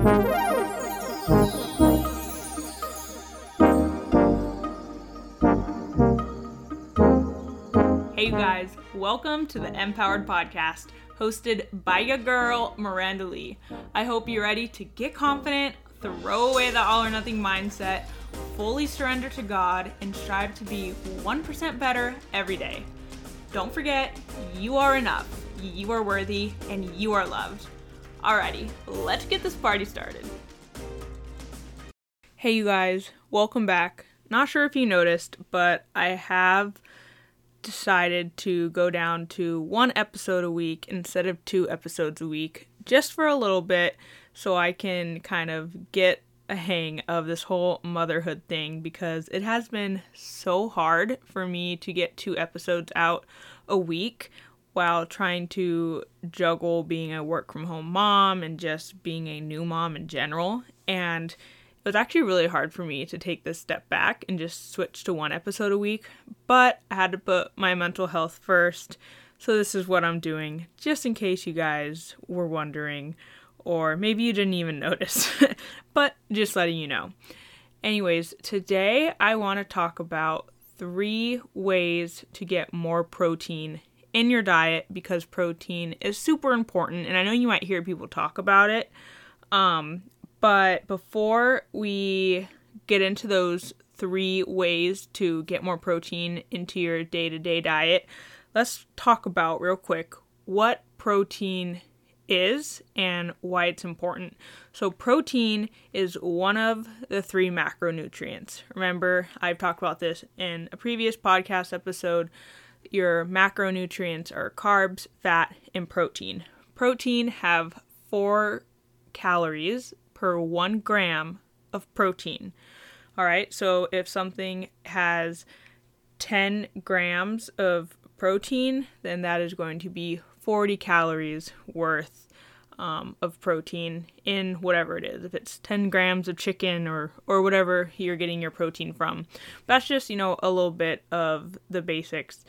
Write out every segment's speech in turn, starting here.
Hey, you guys, welcome to the Empowered Podcast, hosted by your girl, Miranda Lee. I hope you're ready to get confident, throw away the all or nothing mindset, fully surrender to God, and strive to be 1% better every day. Don't forget, you are enough, you are worthy, and you are loved. Alrighty, let's get this party started. Hey, you guys, welcome back. Not sure if you noticed, but I have decided to go down to one episode a week instead of two episodes a week just for a little bit so I can kind of get a hang of this whole motherhood thing because it has been so hard for me to get two episodes out a week while trying to juggle being a work from home mom and just being a new mom in general. And it was actually really hard for me to take this step back and just switch to one episode a week, but I had to put my mental health first. So, this is what I'm doing, just in case you guys were wondering, or maybe you didn't even notice, but just letting you know. Anyways, today I want to talk about three ways to get more protein in your diet because protein is super important. And I know you might hear people talk about it. Um, but before we get into those three ways to get more protein into your day to day diet, let's talk about real quick what protein is and why it's important. So, protein is one of the three macronutrients. Remember, I've talked about this in a previous podcast episode. Your macronutrients are carbs, fat, and protein. Protein have four calories per one gram of protein. All right, so if something has 10 grams of protein, then that is going to be 40 calories worth um, of protein in whatever it is. If it's 10 grams of chicken or, or whatever you're getting your protein from. That's just, you know, a little bit of the basics.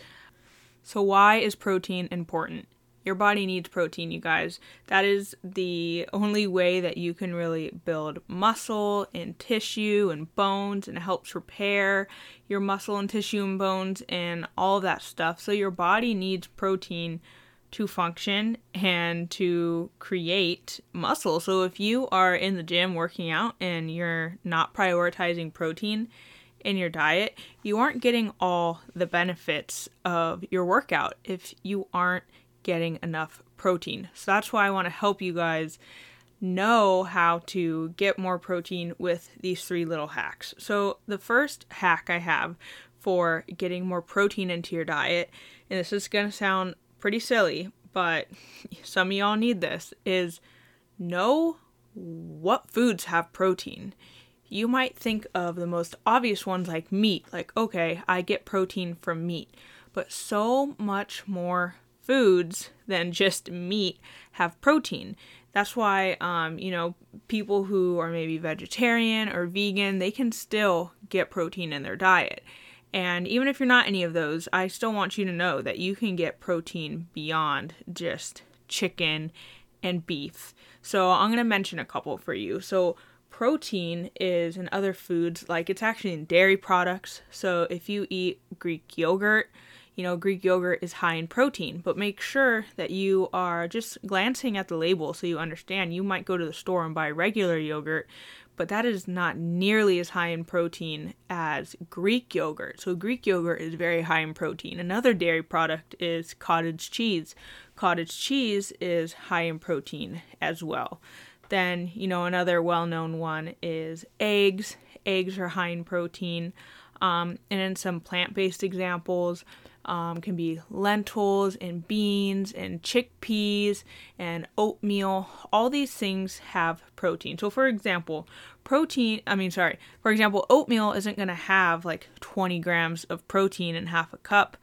So, why is protein important? Your body needs protein, you guys. That is the only way that you can really build muscle and tissue and bones and helps repair your muscle and tissue and bones and all of that stuff. So your body needs protein to function and to create muscle. So if you are in the gym working out and you're not prioritizing protein, in your diet, you aren't getting all the benefits of your workout if you aren't getting enough protein. So that's why I want to help you guys know how to get more protein with these three little hacks. So, the first hack I have for getting more protein into your diet, and this is going to sound pretty silly, but some of y'all need this, is know what foods have protein. You might think of the most obvious ones like meat, like, okay, I get protein from meat, but so much more foods than just meat have protein. That's why, um, you know, people who are maybe vegetarian or vegan, they can still get protein in their diet. And even if you're not any of those, I still want you to know that you can get protein beyond just chicken and beef. So I'm going to mention a couple for you. So protein is in other foods, like it's actually in dairy products. So if you eat Greek yogurt, you know, Greek yogurt is high in protein, but make sure that you are just glancing at the label so you understand. You might go to the store and buy regular yogurt, but that is not nearly as high in protein as Greek yogurt. So, Greek yogurt is very high in protein. Another dairy product is cottage cheese. Cottage cheese is high in protein as well. Then, you know, another well known one is eggs. Eggs are high in protein. Um, and in some plant based examples, um, can be lentils and beans and chickpeas and oatmeal. All these things have protein. So, for example, protein, I mean, sorry, for example, oatmeal isn't going to have like 20 grams of protein in half a cup,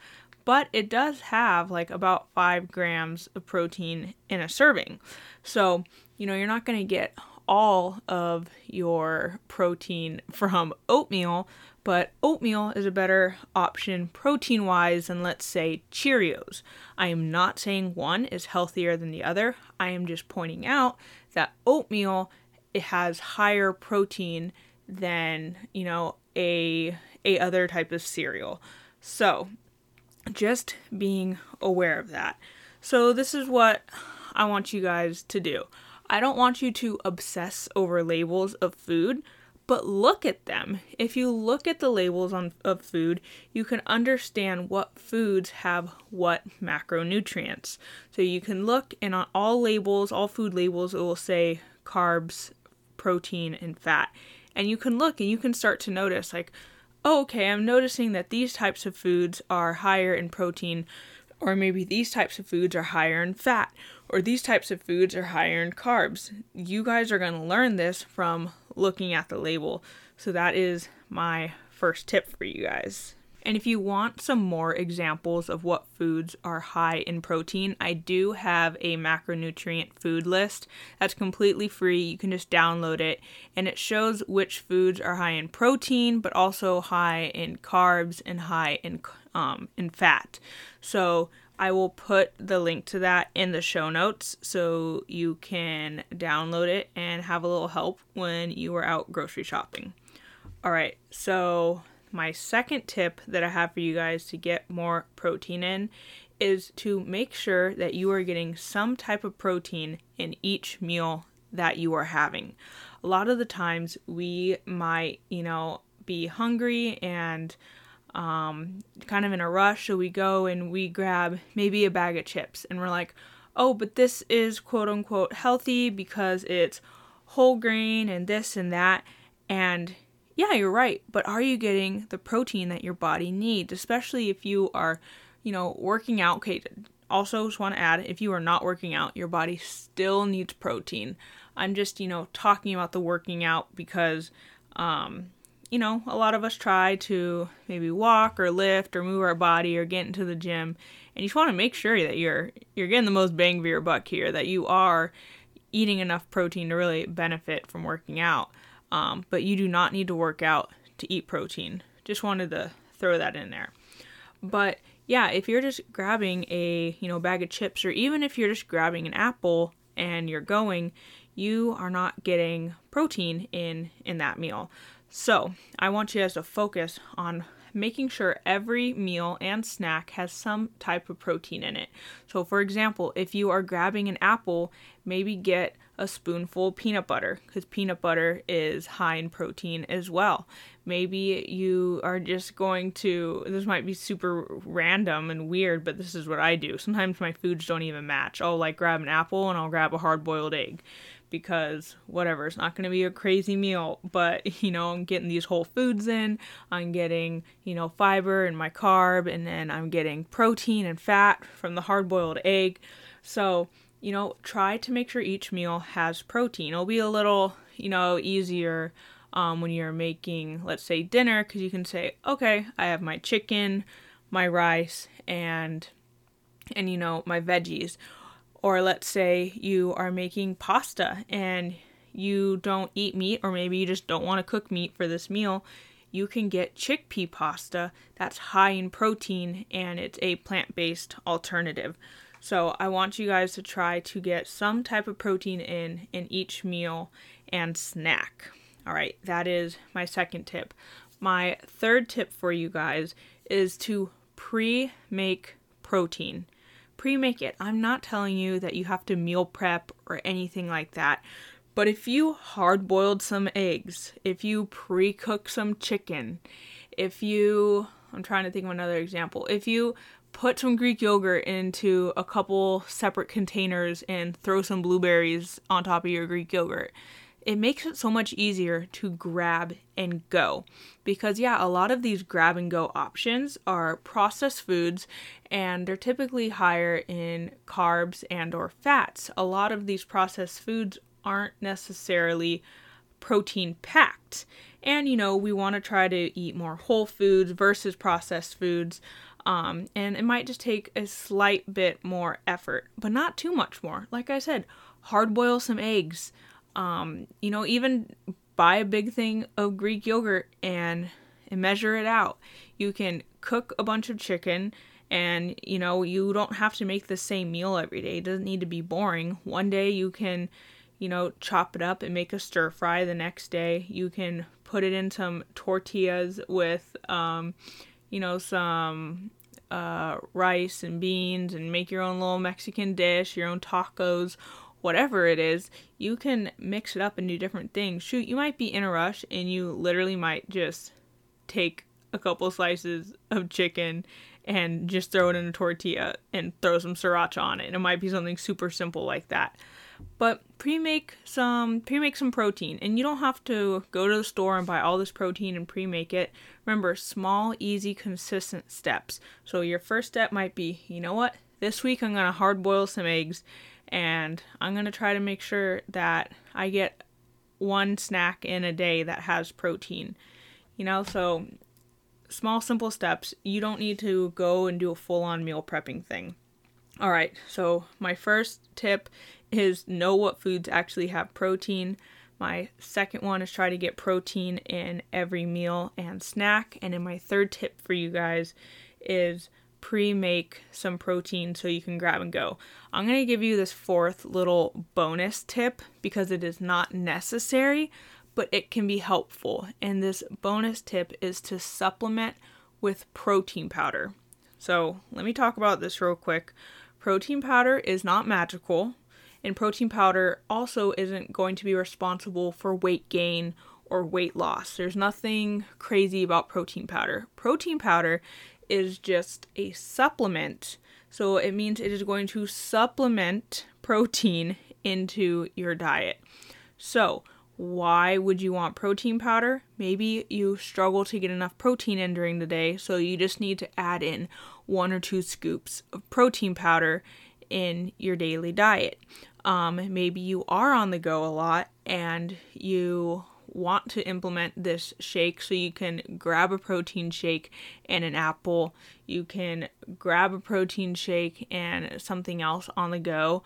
but it does have like about 5 grams of protein in a serving. So, you know, you're not going to get all of your protein from oatmeal, but oatmeal is a better option protein wise than, let's say, Cheerios. I am not saying one is healthier than the other, I am just pointing out that oatmeal it has higher protein than, you know, a a other type of cereal. So, just being aware of that. So, this is what I want you guys to do. I don't want you to obsess over labels of food, but look at them. If you look at the labels on of food, you can understand what foods have what macronutrients. So you can look and on all labels, all food labels it will say carbs, protein and fat. And you can look and you can start to notice like oh, okay, I'm noticing that these types of foods are higher in protein, or maybe these types of foods are higher in fat, or these types of foods are higher in carbs. You guys are going to learn this from looking at the label. So that is my first tip for you guys. And if you want some more examples of what foods are high in protein, I do have a macronutrient food list that's completely free. You can just download it, and it shows which foods are high in protein, but also high in carbs and high in um, in fat. So I will put the link to that in the show notes so you can download it and have a little help when you are out grocery shopping. All right, so my second tip that I have for you guys to get more protein in is to make sure that you are getting some type of protein in each meal that you are having. A lot of the times we might, you know, be hungry and um, kind of in a rush, so we go and we grab maybe a bag of chips and we're like, oh, but this is quote unquote healthy because it's whole grain and this and that. And yeah, you're right, but are you getting the protein that your body needs, especially if you are, you know, working out? Okay, also just want to add if you are not working out, your body still needs protein. I'm just, you know, talking about the working out because um you know, a lot of us try to maybe walk or lift or move our body or get into the gym, and you just want to make sure that you're you're getting the most bang for your buck here, that you are eating enough protein to really benefit from working out. Um, but you do not need to work out to eat protein. Just wanted to throw that in there. But yeah, if you're just grabbing a you know bag of chips, or even if you're just grabbing an apple and you're going, you are not getting protein in in that meal. So I want you guys to focus on making sure every meal and snack has some type of protein in it. So, for example, if you are grabbing an apple, maybe get a spoonful peanut butter because peanut butter is high in protein as well. Maybe you are just going to, this might be super random and weird, but this is what I do. Sometimes my foods don't even match. I'll like grab an apple and I'll grab a hard boiled egg because whatever, it's not going to be a crazy meal, but you know, I'm getting these whole foods in, I'm getting, you know, fiber and my carb, and then I'm getting protein and fat from the hard boiled egg. So, you know, try to make sure each meal has protein. It'll be a little, you know, easier um, when you're making, let's say, dinner, because you can say, okay, I have my chicken, my rice, and and you know my veggies or let's say you are making pasta and you don't eat meat, or maybe you just don't want to cook meat for this meal, you can get chickpea pasta that's high in protein and it's a plant based alternative. So, I want you guys to try to get some type of protein in in each meal and snack. All right, that is my second tip. My third tip for you guys is to pre make protein pre make it. I'm not telling you that you have to meal prep or anything like that. But if you hard boiled some eggs, if you pre cook some chicken, if you, I'm trying to think of another example, if you put some Greek yogurt into a couple separate containers and throw some blueberries on top of your Greek yogurt, it makes it so much easier to grab and go. Because yeah a lot of these grab and go options are processed foods and they're typically higher in carbs and or fats. A lot of these processed foods aren't necessarily protein packed. And you know we want to try to eat more whole foods versus processed foods um, and it might just take a slight bit more effort but not too much more like i said hard boil some eggs um, you know, even buy a big thing of Greek yogurt and, and measure it out. You can cook a bunch of chicken and you know you don't have to make the same meal every day it doesn't need to be boring one day you can you know, chop it up and make a stir fry the next day. You can put it in some tortillas with, um, you know, some uh, rice and beans and make your own little Mexican dish, your own tacos, whatever it is. You can mix it up and do different things. Shoot, you might be in a rush and you literally might just take a couple slices of chicken and just throw it in a tortilla and throw some sriracha on it. And it might be something super simple like that. But pre-make some pre-make some protein and you don't have to go to the store and buy all this protein and pre-make it. Remember, small, easy, consistent steps. So your first step might be, you know what? This week I'm going to hard boil some eggs and I'm going to try to make sure that I get one snack in a day that has protein. You know, so small, simple steps. You don't need to go and do a full on meal prepping thing. All right, so my first tip is know what foods actually have protein. My second one is try to get protein in every meal and snack. And then my third tip for you guys is pre make some protein so you can grab and go. I'm going to give you this fourth little bonus tip because it is not necessary, but it can be helpful. And this bonus tip is to supplement with protein powder. So, let me talk about this real quick. Protein powder is not magical, and protein powder also isn't going to be responsible for weight gain or weight loss. There's nothing crazy about protein powder. Protein powder is just a supplement. So it means it is going to supplement protein into your diet. So, why would you want protein powder? Maybe you struggle to get enough protein in during the day, so you just need to add in one or two scoops of protein powder in your daily diet. Um, maybe you are on the go a lot and you want to implement this shake so you can grab a protein shake and an apple. You can grab a protein shake and something else on the go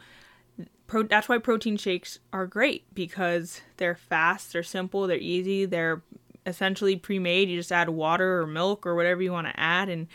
pro- that's why protein shakes are great because they're fast, they're simple, they're easy, they're essentially pre-made. You just add water or milk or whatever you want to add and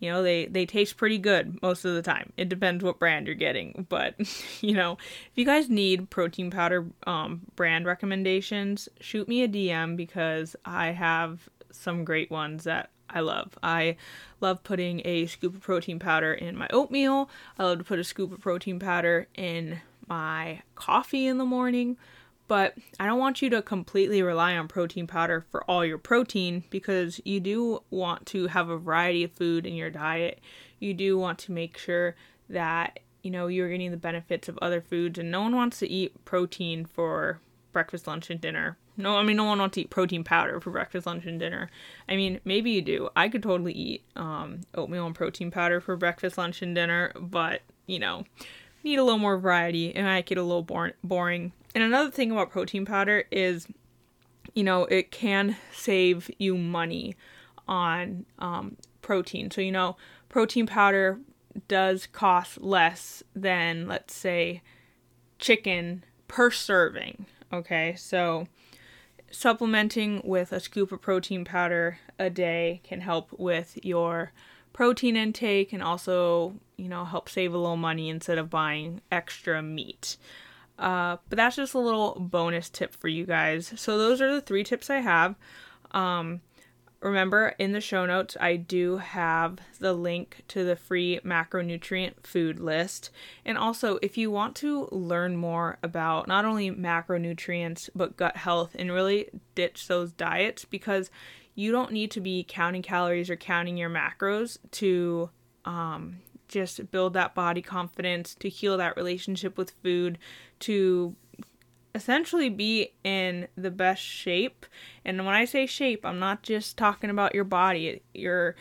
you know they they taste pretty good most of the time. It depends what brand you're getting but you know if you guys need protein powder um, brand recommendations shoot me a dm because i have some great ones that i love. I love putting a scoop of protein powder in my oatmeal. I love to put a scoop of protein powder in my coffee in the morning, but I don't want you to completely rely on protein powder for all your protein because you do want to have a variety of food in your diet. You do want to make sure that you know you're getting the benefits of other foods and no one wants to eat protein for breakfast, lunch and dinner. No, I mean no one wants to eat protein powder for breakfast, lunch and dinner. I mean, maybe you do. I could totally eat um, oatmeal and protein powder for breakfast, lunch and dinner, but you know, need a little more variety and I get a little boring. And another thing about protein powder is, you know, it can save you money on um, protein. So, you know, protein powder does cost less than, let's say, chicken per serving. Okay, so supplementing with a scoop of protein powder a day can help with your protein intake and also, you know, help save a little money instead of buying extra meat. Uh, but that's just a little bonus tip for you guys. So those are the three tips I have. Um, remember, in the show notes, I do have the link to the free macronutrient food list. And also, if you want to learn more about not only macronutrients but gut health and really ditch those diets, because you don't need to be counting calories or counting your macros to um, just build that body confidence, to heal that relationship with food, to essentially be in the best shape. And when I say shape, I'm not just talking about your body, your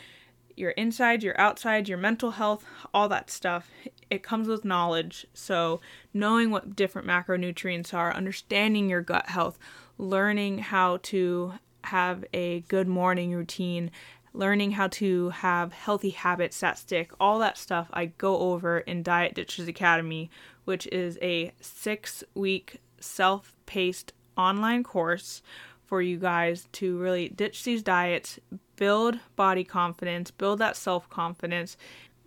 your inside, your outside, your mental health, all that stuff. It comes with knowledge. So, knowing what different macronutrients are, understanding your gut health, learning how to have a good morning routine, learning how to have healthy habits that stick, all that stuff I go over in Diet Ditcher's Academy, which is a six week self paced online course for you guys to really ditch these diets, build body confidence, build that self confidence,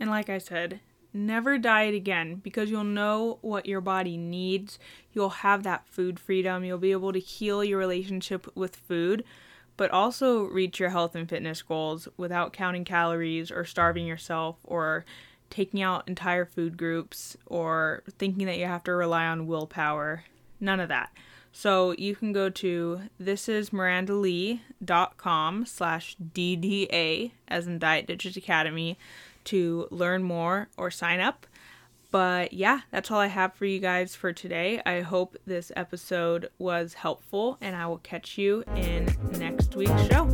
and like I said, never diet again because you'll know what your body needs. You'll have that food freedom. You'll be able to heal your relationship with food, but also reach your health and fitness goals without counting calories or starving yourself or taking out entire food groups or thinking that you have to rely on willpower. None of that. So you can go to thisismirandalee.com slash DDA as in Diet Ditcher's Academy to learn more or sign up. But yeah, that's all I have for you guys for today. I hope this episode was helpful and I will catch you in next week's show.